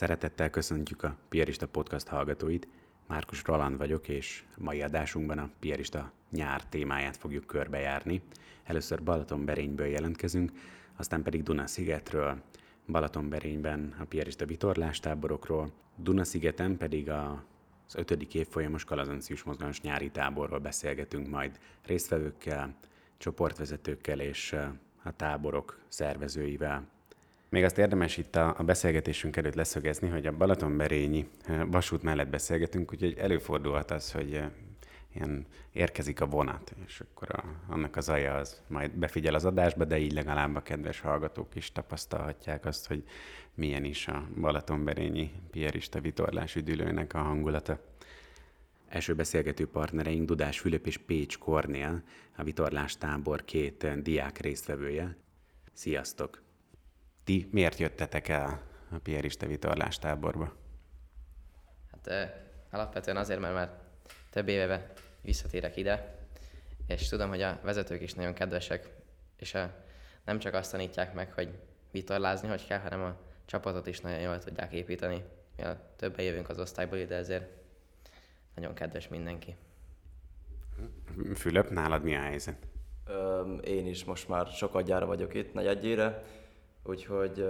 Szeretettel köszöntjük a Pierista Podcast hallgatóit. Márkus Roland vagyok, és mai adásunkban a Pierista nyár témáját fogjuk körbejárni. Először Balatonberényből jelentkezünk, aztán pedig Duna-szigetről, Balatonberényben a Pierista vitorlástáborokról, Duna-szigeten pedig a az ötödik évfolyamos kalazancius mozgalmas nyári táborról beszélgetünk majd résztvevőkkel, csoportvezetőkkel és a táborok szervezőivel. Még azt érdemes itt a, a beszélgetésünk előtt leszögezni, hogy a Balatonberényi vasút mellett beszélgetünk, úgyhogy előfordulhat az, hogy ilyen érkezik a vonat, és akkor a, annak az aja az majd befigyel az adásba, de így legalább a kedves hallgatók is tapasztalhatják azt, hogy milyen is a Balatonberényi Pierista vitorlás üdülőnek a hangulata. Első beszélgető partnereink Dudás Fülöp és Pécs Kornél, a vitorlás tábor két diák résztvevője. Sziasztok! Ti miért jöttetek el a Pierista vitorlás táborba? Hát alapvetően azért, mert már több éve visszatérek ide, és tudom, hogy a vezetők is nagyon kedvesek, és a, nem csak azt tanítják meg, hogy vitorlázni hogy kell, hanem a csapatot is nagyon jól tudják építeni. Ja, többen jövünk az osztályból ide, ezért nagyon kedves mindenki. Fülöp, nálad mi a helyzet? Én is most már sokadjára vagyok itt, negyedjére, úgyhogy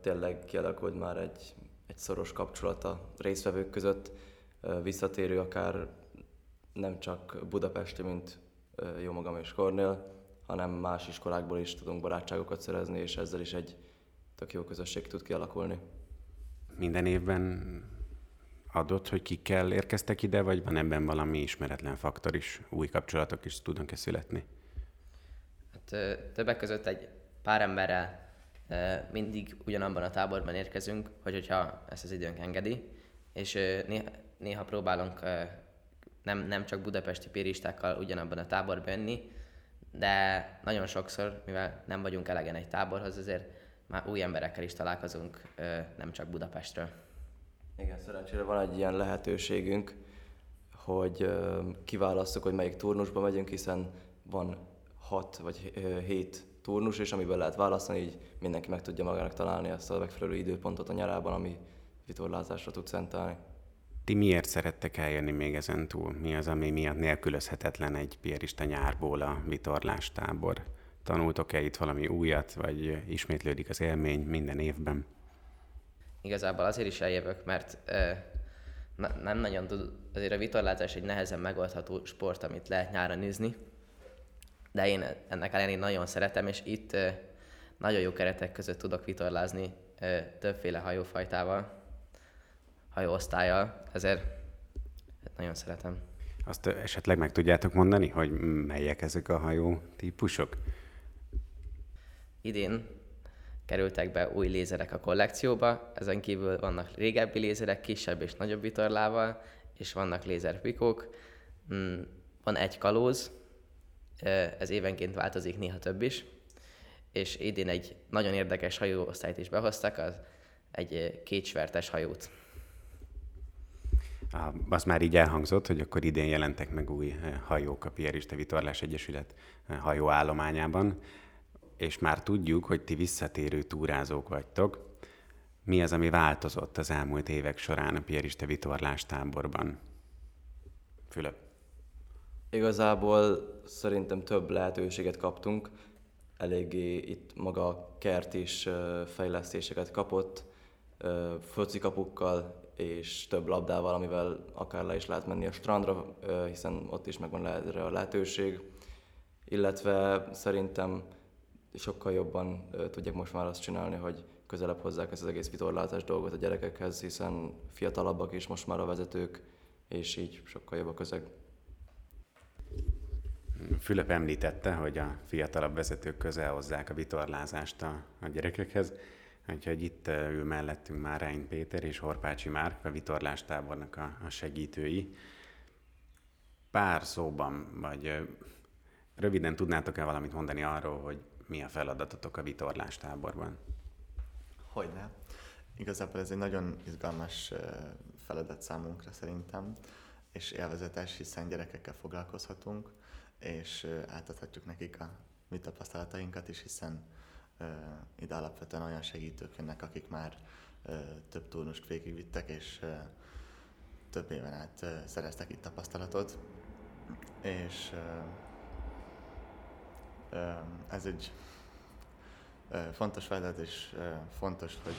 tényleg kialakult már egy, egy szoros kapcsolat a résztvevők között, visszatérő akár nem csak budapesti, mint jó magam és Kornél, hanem más iskolákból is tudunk barátságokat szerezni, és ezzel is egy tök jó közösség tud kialakulni. Minden évben adott, hogy kikkel érkeztek ide, vagy van ebben valami ismeretlen faktor is, új kapcsolatok is tudnak-e születni? Hát, többek között egy pár emberrel mindig ugyanabban a táborban érkezünk, hogy hogyha ezt az időnk engedi, és néha, néha próbálunk nem, nem csak budapesti péristákkal ugyanabban a táborban jönni, de nagyon sokszor, mivel nem vagyunk elegen egy táborhoz, azért már új emberekkel is találkozunk, nem csak Budapestről. Igen, szerencsére van egy ilyen lehetőségünk, hogy kiválasztjuk, hogy melyik turnusba megyünk, hiszen van hat vagy hét turnus, és amiből lehet választani, így mindenki meg tudja magának találni ezt a megfelelő időpontot a nyarában, ami vitorlázásra tud szentelni. Ti miért szerettek eljönni még ezen túl? Mi az, ami miatt nélkülözhetetlen egy pierista nyárból a vitorlástábor? Tanultok-e itt valami újat, vagy ismétlődik az élmény minden évben? Igazából azért is eljövök, mert na, nem nagyon tud, azért a vitorlázás egy nehezen megoldható sport, amit lehet nyáron nézni, de én ennek ellenére nagyon szeretem, és itt nagyon jó keretek között tudok vitorlázni többféle hajófajtával, hajóosztályjal, ezért nagyon szeretem. Azt esetleg meg tudjátok mondani, hogy melyek ezek a hajó típusok? Idén kerültek be új lézerek a kollekcióba, ezen kívül vannak régebbi lézerek, kisebb és nagyobb vitorlával, és vannak lézerpikók. Mm, van egy kalóz, ez évenként változik, néha több is, és idén egy nagyon érdekes hajóosztályt is behoztak, az egy kétsvertes hajót. Az már így elhangzott, hogy akkor idén jelentek meg új hajók a Pierista Vitorlás Egyesület hajóállományában és már tudjuk, hogy ti visszatérő túrázók vagytok. Mi az, ami változott az elmúlt évek során a Pieriste vitorlás táborban? Fülöp. Igazából szerintem több lehetőséget kaptunk. Eléggé itt maga a kert is fejlesztéseket kapott, focikapukkal és több labdával, amivel akár le is lehet menni a strandra, hiszen ott is megvan erre a lehetőség. Illetve szerintem sokkal jobban tudják most már azt csinálni, hogy közelebb hozzák ezt az egész vitorlázás dolgot a gyerekekhez, hiszen fiatalabbak is most már a vezetők, és így sokkal jobb a közeg. Fülöp említette, hogy a fiatalabb vezetők közel hozzák a vitorlázást a, a gyerekekhez, úgyhogy itt ül mellettünk már Rein Péter és Horpácsi Márk, a vitorlástábornak a, a segítői. Pár szóban, vagy röviden tudnátok-e valamit mondani arról, hogy mi a feladatotok a vitorlástáborban? Hogyne. Igazából ez egy nagyon izgalmas feladat számunkra szerintem, és élvezetes, hiszen gyerekekkel foglalkozhatunk, és átadhatjuk nekik a mi tapasztalatainkat is, hiszen uh, ide alapvetően olyan segítők jönnek, akik már több turnust végigvittek, és több éven át szereztek itt tapasztalatot. És ez egy fontos feladat, és fontos, hogy,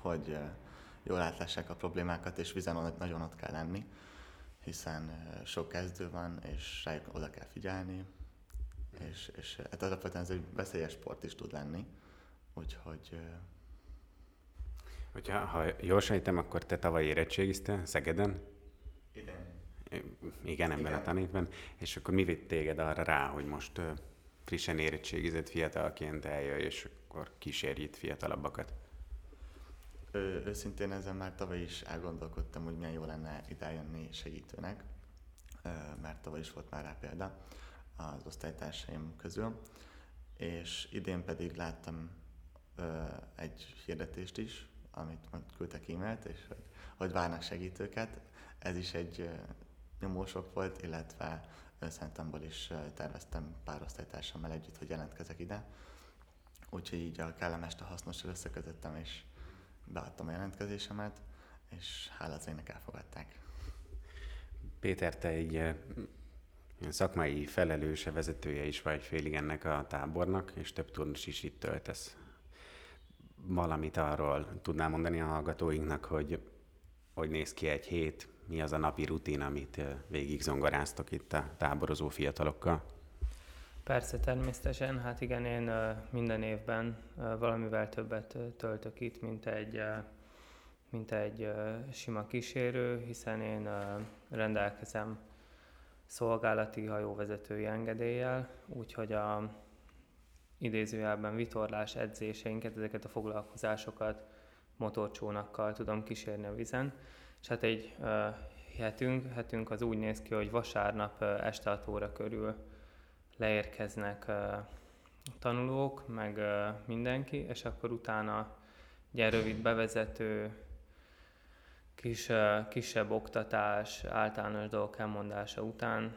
hogy jól átlássák a problémákat, és vizen nagyon ott kell lenni, hiszen sok kezdő van, és rájuk oda kell figyelni, és, és hát alapvetően ez egy veszélyes sport is tud lenni, úgyhogy... Hogyha, ha jól sejtem, akkor te tavaly érettségizte Szegeden? Igen. Igen, ebben a tanévben. És akkor mi vitt téged arra rá, hogy most frissen érettségizett fiatalként eljöjj, és akkor kísérj itt fiatalabbakat? Ö, őszintén ezen már tavaly is elgondolkodtam, hogy milyen jó lenne idejönni segítőnek, ö, mert tavaly is volt már rá példa az osztálytársaim közül, és idén pedig láttam ö, egy hirdetést is, amit küldtek e-mailt, és hogy, hogy várnak segítőket. Ez is egy nyomósok volt, illetve Szentemból is terveztem pár osztálytársammal együtt, hogy jelentkezek ide. Úgyhogy így a kellemest a hasznosra összekötöttem, és beadtam a jelentkezésemet, és hála az ének elfogadták. Péter, te egy szakmai felelőse, vezetője is vagy félig ennek a tábornak, és több turnus is itt töltesz. Valamit arról tudnál mondani a hallgatóinknak, hogy hogy néz ki egy hét, mi az a napi rutin, amit végig zongoráztok itt a táborozó fiatalokkal? Persze, természetesen. Hát igen, én minden évben valamivel többet töltök itt, mint egy, mint egy sima kísérő, hiszen én rendelkezem szolgálati hajóvezetői engedéllyel, úgyhogy a idézőjelben vitorlás edzéseinket, ezeket a foglalkozásokat motorcsónakkal tudom kísérni a vizen. És hát egy hetünk, hetünk az úgy néz ki, hogy vasárnap este 6 óra körül leérkeznek tanulók, meg mindenki, és akkor utána egy rövid bevezető, kis, kisebb oktatás, általános dolgok elmondása után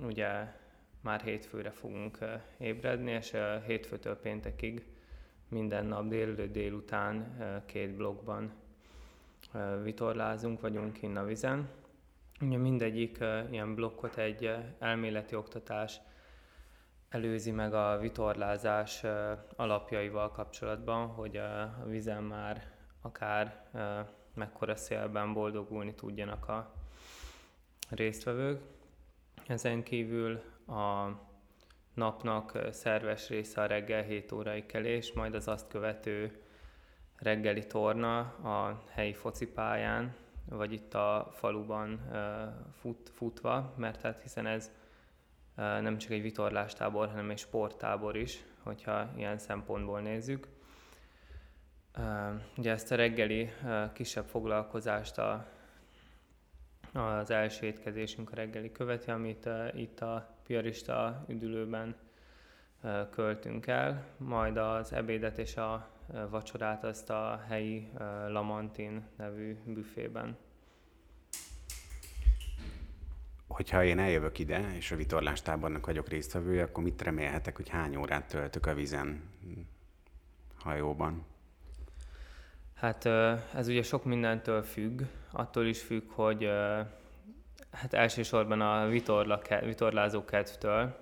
ugye már hétfőre fogunk ébredni, és hétfőtől péntekig minden nap délelőtt délután két blokkban vitorlázunk, vagyunk kinn a vizen. Ugye mindegyik ilyen blokkot egy elméleti oktatás előzi meg a vitorlázás alapjaival kapcsolatban, hogy a vizen már akár mekkora szélben boldogulni tudjanak a résztvevők. Ezen kívül a napnak szerves része a reggel 7 órai kelés, majd az azt követő reggeli torna a helyi focipályán, vagy itt a faluban fut, futva, mert hát hiszen ez nem csak egy vitorlástábor, hanem egy sporttábor is, hogyha ilyen szempontból nézzük. Ugye ezt a reggeli kisebb foglalkozást a, az első étkezésünk a reggeli követi, amit itt a piarista üdülőben költünk el, majd az ebédet és a vacsorát azt a helyi Lamantin nevű büfében. Hogyha én eljövök ide, és a vitorlástábornak vagyok résztvevője, akkor mit remélhetek, hogy hány órát töltök a vizen hajóban? Hát ez ugye sok mindentől függ, attól is függ, hogy hát elsősorban a vitorla, vitorlázó kedvtől,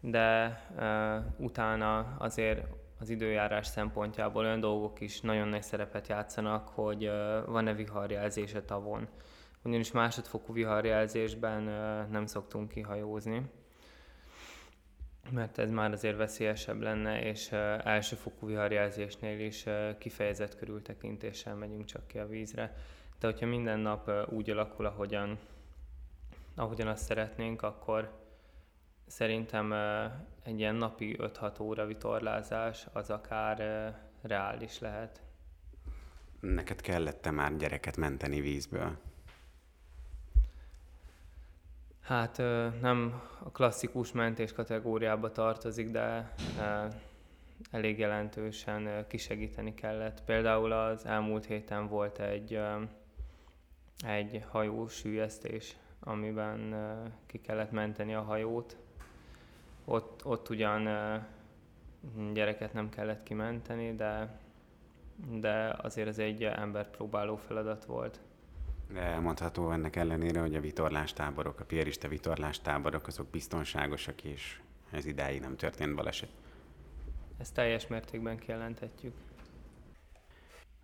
de utána azért az időjárás szempontjából olyan dolgok is nagyon nagy szerepet játszanak, hogy van-e viharjelzés a tavon. Ugyanis másodfokú viharjelzésben nem szoktunk kihajózni, mert ez már azért veszélyesebb lenne, és elsőfokú viharjelzésnél is kifejezett körültekintéssel megyünk csak ki a vízre. De hogyha minden nap úgy alakul, ahogyan, ahogyan azt szeretnénk, akkor Szerintem egy ilyen napi 5-6 óra vitorlázás az akár reális lehet. Neked kellett már gyereket menteni vízből? Hát nem a klasszikus mentés kategóriába tartozik, de elég jelentősen kisegíteni kellett. Például az elmúlt héten volt egy, egy hajó sűjesztés, amiben ki kellett menteni a hajót, ott, ott ugyan gyereket nem kellett kimenteni, de de azért ez egy emberpróbáló feladat volt. De elmondható ennek ellenére, hogy a vitorlástáborok, a pierista vitorlástáborok azok biztonságosak, és ez idáig nem történt baleset. Ezt teljes mértékben kijelenthetjük.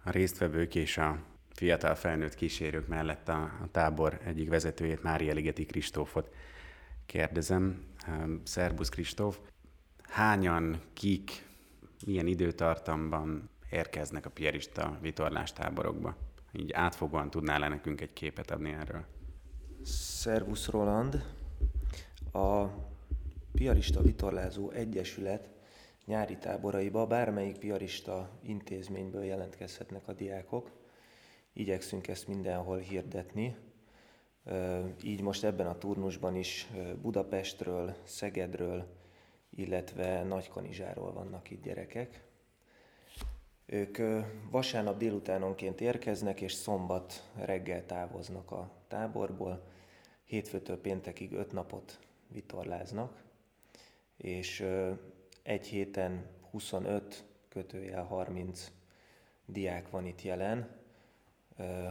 A résztvevők és a fiatal felnőtt kísérők mellett a, a tábor egyik vezetőjét, Mária Ligeti Kristófot kérdezem. Szerbusz Kristóf, hányan, kik, milyen időtartamban érkeznek a pierista vitorlástáborokba? Így átfogóan tudnál -e nekünk egy képet adni erről? Szervusz Roland! A Piarista Vitorlázó Egyesület nyári táboraiba bármelyik piarista intézményből jelentkezhetnek a diákok. Igyekszünk ezt mindenhol hirdetni. Így most ebben a turnusban is Budapestről, Szegedről, illetve Nagykanizsáról vannak itt gyerekek. Ők vasárnap délutánonként érkeznek, és szombat reggel távoznak a táborból. Hétfőtől péntekig öt napot vitorláznak, és egy héten 25 kötőjel 30 diák van itt jelen.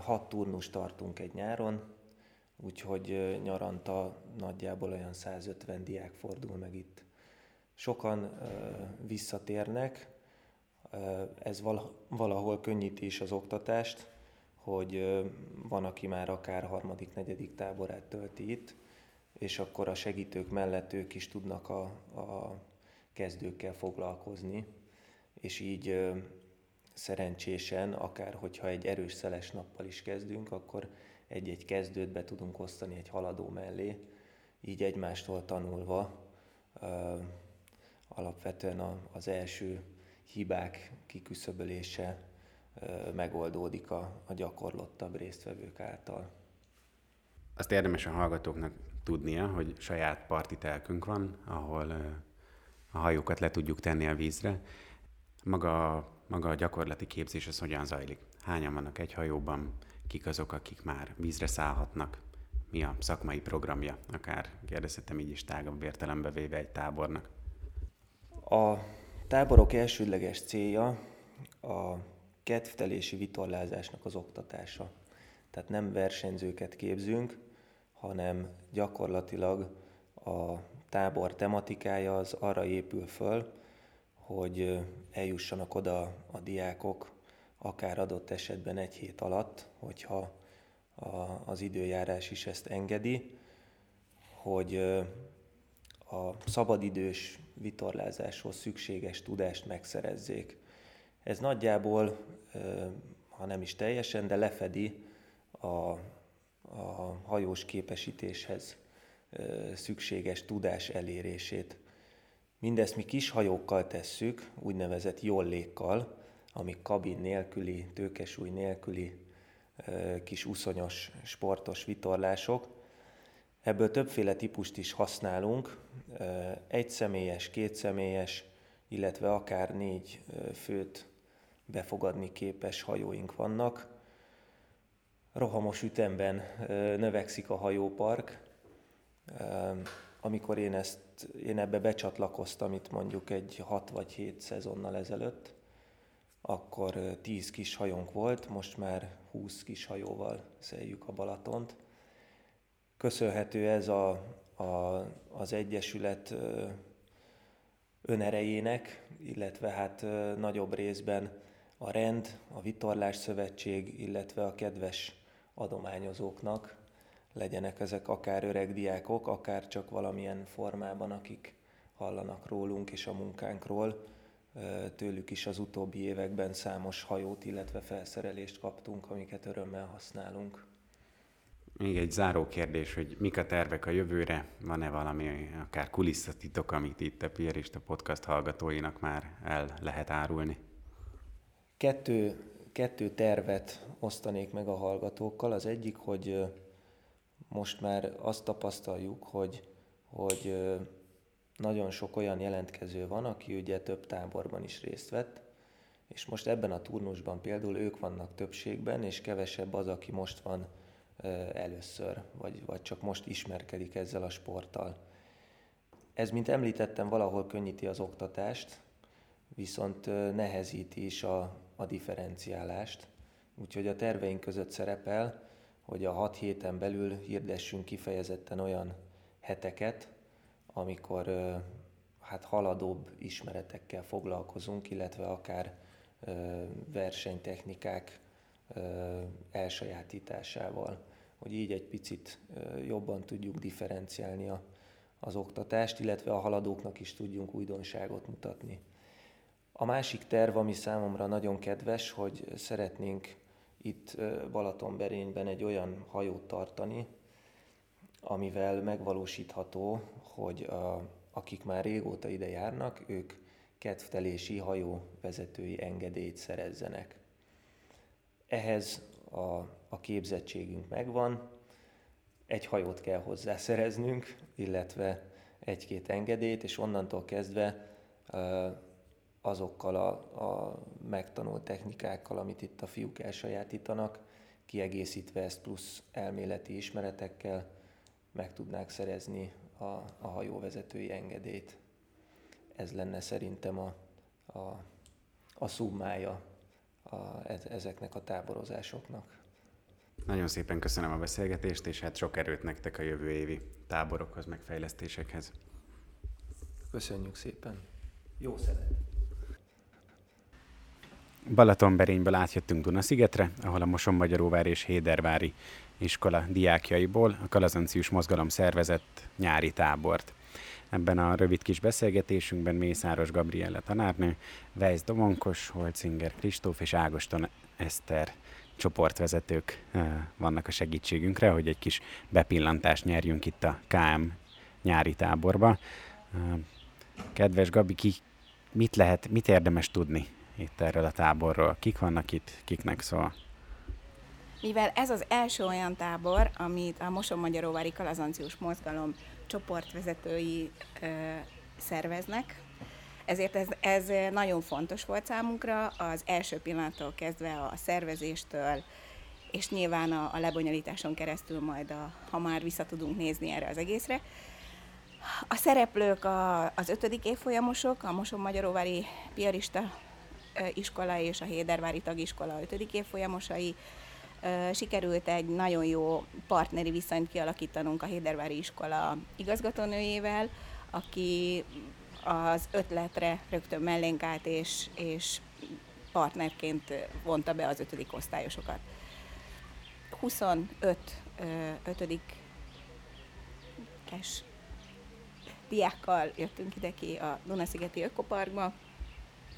Hat turnus tartunk egy nyáron, úgyhogy nyaranta nagyjából olyan 150 diák fordul meg itt. Sokan visszatérnek, ez valahol könnyíti is az oktatást, hogy van, aki már akár harmadik, negyedik táborát tölti itt, és akkor a segítők mellett ők is tudnak a, a kezdőkkel foglalkozni, és így szerencsésen, akár hogyha egy erős szeles nappal is kezdünk, akkor egy-egy kezdőt be tudunk osztani egy haladó mellé, így egymástól tanulva alapvetően az első hibák kiküszöbölése megoldódik a, a gyakorlottabb résztvevők által. Azt érdemes a hallgatóknak tudnia, hogy saját partitelkünk van, ahol a hajókat le tudjuk tenni a vízre. Maga, maga a gyakorlati képzés az hogyan zajlik? Hányan vannak egy hajóban? Kik azok, akik már vízre szállhatnak? Mi a szakmai programja? Akár kérdezhetem így is tágabb értelembe véve egy tábornak. A táborok elsődleges célja a kedvtelési vitorlázásnak az oktatása. Tehát nem versenyzőket képzünk, hanem gyakorlatilag a tábor tematikája az arra épül föl, hogy eljussanak oda a diákok, akár adott esetben egy hét alatt, hogyha az időjárás is ezt engedi, hogy a szabadidős vitorlázáshoz szükséges tudást megszerezzék. Ez nagyjából, ha nem is teljesen, de lefedi a, a hajós képesítéshez szükséges tudás elérését. Mindezt mi kis hajókkal tesszük, úgynevezett jollékkal, amik kabin nélküli, tőkesúly nélküli kis uszonyos sportos vitorlások, Ebből többféle típust is használunk, egy személyes, két személyes, illetve akár négy főt befogadni képes hajóink vannak. Rohamos ütemben növekszik a hajópark. Amikor én, ezt, én ebbe becsatlakoztam itt mondjuk egy 6 vagy 7 szezonnal ezelőtt, akkor 10 kis hajónk volt, most már 20 kis hajóval szeljük a Balatont köszönhető ez a, a, az Egyesület önerejének, illetve hát nagyobb részben a rend, a Vitorlás Szövetség, illetve a kedves adományozóknak, legyenek ezek akár öreg diákok, akár csak valamilyen formában, akik hallanak rólunk és a munkánkról. Tőlük is az utóbbi években számos hajót, illetve felszerelést kaptunk, amiket örömmel használunk. Még egy záró kérdés, hogy mik a tervek a jövőre? Van-e valami akár kulisszatitok, amit itt a Pierre és a podcast hallgatóinak már el lehet árulni? Kettő, kettő tervet osztanék meg a hallgatókkal. Az egyik, hogy most már azt tapasztaljuk, hogy, hogy nagyon sok olyan jelentkező van, aki ugye több táborban is részt vett, és most ebben a turnusban például ők vannak többségben, és kevesebb az, aki most van először, vagy, vagy csak most ismerkedik ezzel a sporttal. Ez, mint említettem, valahol könnyíti az oktatást, viszont nehezíti is a, a differenciálást. Úgyhogy a terveink között szerepel, hogy a hat héten belül hirdessünk kifejezetten olyan heteket, amikor hát haladóbb ismeretekkel foglalkozunk, illetve akár versenytechnikák elsajátításával, hogy így egy picit jobban tudjuk differenciálni a, az oktatást, illetve a haladóknak is tudjunk újdonságot mutatni. A másik terv, ami számomra nagyon kedves, hogy szeretnénk itt Balatonberényben egy olyan hajót tartani, amivel megvalósítható, hogy a, akik már régóta ide járnak, ők kedvtelési hajó vezetői engedélyt szerezzenek. Ehhez a, a képzettségünk megvan, egy hajót kell hozzá szereznünk, illetve egy-két engedélyt, és onnantól kezdve azokkal a, a megtanult technikákkal, amit itt a fiúk elsajátítanak, kiegészítve ezt plusz elméleti ismeretekkel meg tudnák szerezni a, a hajóvezetői engedélyt. Ez lenne szerintem a, a, a szummája a, ezeknek a táborozásoknak. Nagyon szépen köszönöm a beszélgetést, és hát sok erőt nektek a jövő évi táborokhoz, megfejlesztésekhez. Köszönjük szépen. Jó szeret! Balatonberényből átjöttünk Dunaszigetre, ahol a Mosonmagyaróvár és Hédervári iskola diákjaiból a Kalazancius Mozgalom szervezett nyári tábort. Ebben a rövid kis beszélgetésünkben Mészáros Gabriella tanárnő, Weiss Domonkos, Holcinger Kristóf és Ágoston Eszter csoportvezetők vannak a segítségünkre, hogy egy kis bepillantást nyerjünk itt a KM nyári táborba. Kedves Gabi, ki, mit lehet, mit érdemes tudni itt erről a táborról? Kik vannak itt, kiknek szól? Mivel ez az első olyan tábor, amit a Moson-Magyaróvári Kalazancius Mozgalom csoportvezetői ö, szerveznek, ezért ez, ez nagyon fontos volt számunkra, az első pillanattól kezdve a szervezéstől, és nyilván a, a lebonyolításon keresztül majd, a, ha már vissza tudunk nézni erre az egészre. A szereplők a, az ötödik évfolyamosok, a Moson-Magyaróvári Piarista iskola és a Hédervári tagiskola ötödik évfolyamosai, sikerült egy nagyon jó partneri viszonyt kialakítanunk a Hédervári iskola igazgatónőjével, aki az ötletre rögtön mellénk állt, és, és partnerként vonta be az ötödik osztályosokat. 25 ötödik kes diákkal jöttünk ide ki a Dunaszigeti Ökoparkba,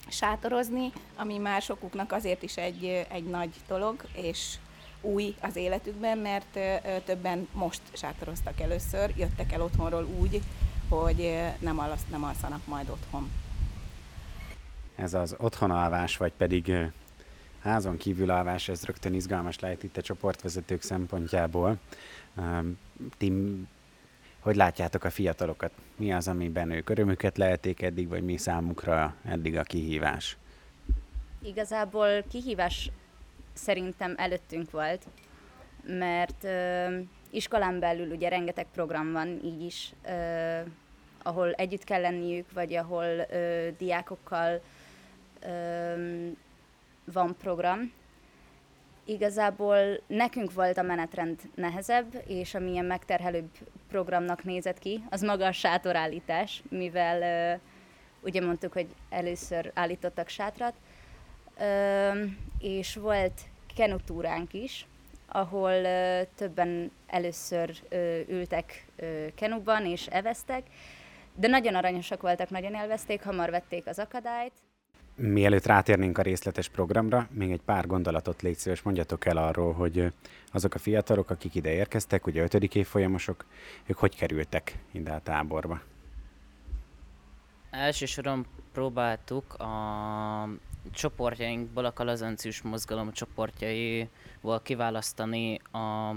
sátorozni, ami már sokuknak azért is egy, egy nagy dolog, és új az életükben, mert többen most sátoroztak először, jöttek el otthonról úgy, hogy nem, alasz, nem alszanak majd otthon. Ez az otthonalvás, vagy pedig házon kívül alvás, ez rögtön izgalmas lehet itt a csoportvezetők szempontjából. Ti hogy látjátok a fiatalokat? Mi az, amiben ők örömüket lehetik eddig, vagy mi számukra eddig a kihívás? Igazából kihívás szerintem előttünk volt, mert ö, iskolán belül ugye rengeteg program van így is, ö, ahol együtt kell lenniük, vagy ahol ö, diákokkal ö, van program. Igazából nekünk volt a menetrend nehezebb, és amilyen megterhelőbb programnak nézett ki, az maga a sátorállítás, mivel ö, ugye mondtuk, hogy először állítottak sátrat, és volt kenutúránk is, ahol ö, többen először ö, ültek ö, kenuban és eveztek, de nagyon aranyosak voltak, nagyon elveszték, hamar vették az akadályt. Mielőtt rátérnénk a részletes programra, még egy pár gondolatot légy szíves, mondjatok el arról, hogy azok a fiatalok, akik ide érkeztek, ugye ötödik évfolyamosok, ők hogy kerültek ide a táborba? Elsősoron próbáltuk a csoportjainkból, a Kalazancius mozgalom csoportjaiból kiválasztani a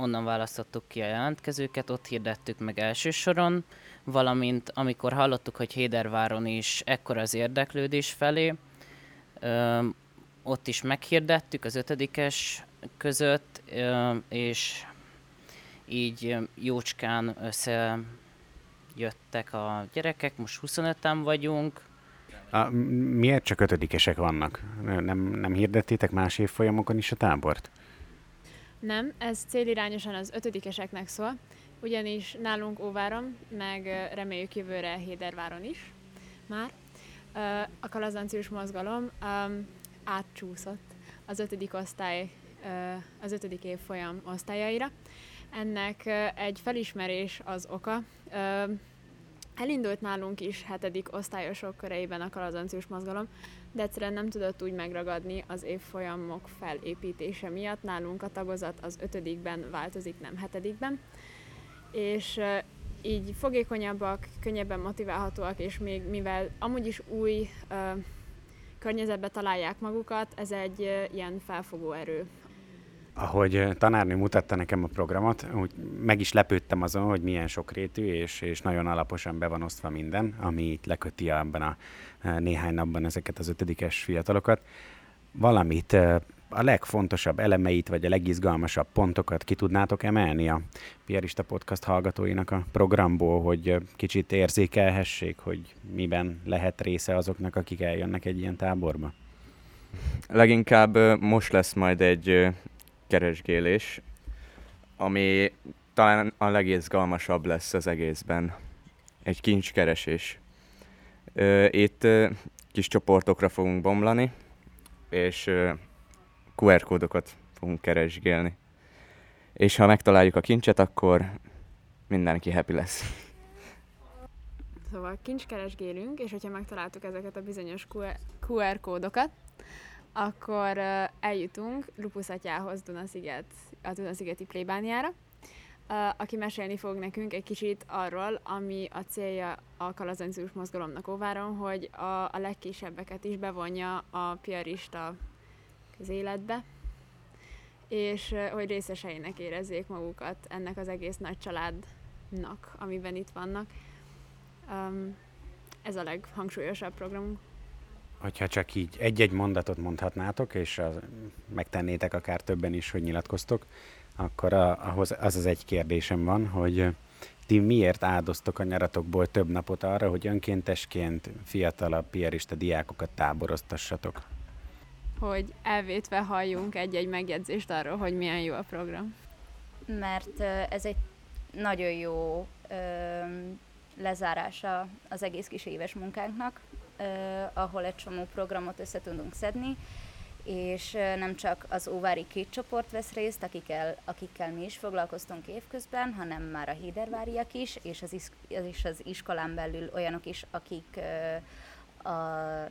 onnan választottuk ki a jelentkezőket, ott hirdettük meg elsősoron, valamint amikor hallottuk, hogy Héderváron is ekkora az érdeklődés felé, ö, ott is meghirdettük az ötödikes között, ö, és így jócskán összejöttek a gyerekek, most 25-en vagyunk, A, miért csak ötödikesek vannak? Nem, nem hirdettétek más évfolyamokon is a tábort? Nem, ez célirányosan az ötödikeseknek szól, ugyanis nálunk Óváron, meg reméljük jövőre Héderváron is már, a kalazanciós mozgalom átcsúszott az ötödik osztály, az ötödik évfolyam osztályaira. Ennek egy felismerés az oka. Elindult nálunk is hetedik osztályosok köreiben a kalazanciós mozgalom, de egyszerűen nem tudott úgy megragadni az évfolyamok felépítése miatt. Nálunk a tagozat az ötödikben változik, nem hetedikben. És így fogékonyabbak, könnyebben motiválhatóak, és még mivel amúgy is új uh, környezetbe találják magukat, ez egy uh, ilyen felfogó erő. Ahogy tanárnő mutatta nekem a programot, úgy meg is lepődtem azon, hogy milyen sokrétű és, és nagyon alaposan be van osztva minden, ami itt leköti abban a néhány napban ezeket az ötödikes fiatalokat. Valamit a legfontosabb elemeit, vagy a legizgalmasabb pontokat ki tudnátok emelni a Pierista Podcast hallgatóinak a programból, hogy kicsit érzékelhessék, hogy miben lehet része azoknak, akik eljönnek egy ilyen táborba? Leginkább most lesz majd egy keresgélés, ami talán a legizgalmasabb lesz az egészben. Egy kincskeresés. Itt kis csoportokra fogunk bomlani, és QR kódokat fogunk keresgélni. És ha megtaláljuk a kincset, akkor mindenki happy lesz. Szóval kincskeresgélünk, és hogyha megtaláltuk ezeket a bizonyos QR kódokat, akkor eljutunk Lupus atyához Dunasziget, a Dunaszigeti plébániára, aki mesélni fog nekünk egy kicsit arról, ami a célja a kalazancius mozgalomnak Óváron, hogy a, a legkisebbeket is bevonja a piarista az életbe, és hogy részeseinek érezzék magukat ennek az egész nagy családnak, amiben itt vannak. Um, ez a leghangsúlyosabb programunk. Hogyha csak így egy-egy mondatot mondhatnátok, és az, megtennétek akár többen is, hogy nyilatkoztok, akkor a, ahhoz az az egy kérdésem van, hogy ti miért áldoztok a nyaratokból több napot arra, hogy önkéntesként fiatalabb piarista diákokat táboroztassatok? hogy elvétve halljunk egy-egy megjegyzést arról, hogy milyen jó a program. Mert ez egy nagyon jó ö, lezárása az egész kis éves munkánknak, ahol egy csomó programot össze tudunk szedni, és nem csak az óvári két csoport vesz részt, akikkel, akikkel mi is foglalkoztunk évközben, hanem már a híderváriak is, és az, is, és az iskolán belül olyanok is, akik a,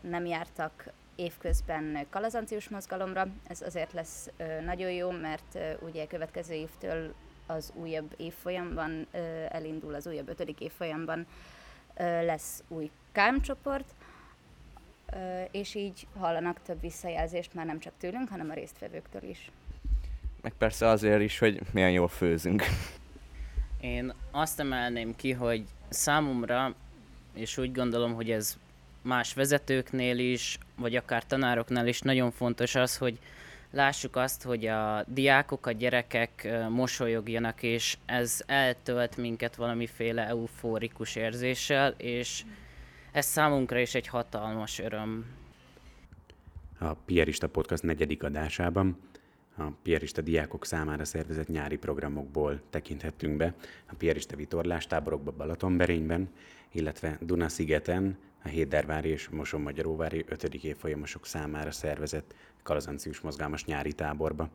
nem jártak évközben kalazancius mozgalomra. Ez azért lesz nagyon jó, mert ugye következő évtől az újabb évfolyamban elindul, az újabb ötödik évfolyamban lesz új KM csoport, és így hallanak több visszajelzést már nem csak tőlünk, hanem a résztvevőktől is. Meg persze azért is, hogy milyen jól főzünk. Én azt emelném ki, hogy számomra, és úgy gondolom, hogy ez más vezetőknél is, vagy akár tanároknál is nagyon fontos az, hogy lássuk azt, hogy a diákok, a gyerekek mosolyogjanak, és ez eltölt minket valamiféle eufórikus érzéssel, és ez számunkra is egy hatalmas öröm. A Pierista Podcast negyedik adásában a Pierista diákok számára szervezett nyári programokból tekinthettünk be a Pierista vitorlástáborokba Balatonberényben, illetve Duna-szigeten, a Hédervári és Moson-Magyaróvári 5. évfolyamosok számára szervezett kalazancius mozgalmas nyári táborba.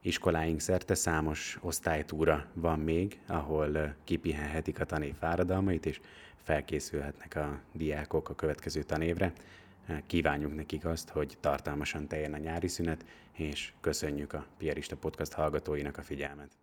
Iskoláink szerte számos osztálytúra van még, ahol kipihenhetik a tanév fáradalmait, és felkészülhetnek a diákok a következő tanévre. Kívánjuk nekik azt, hogy tartalmasan teljen a nyári szünet, és köszönjük a Pierista Podcast hallgatóinak a figyelmet.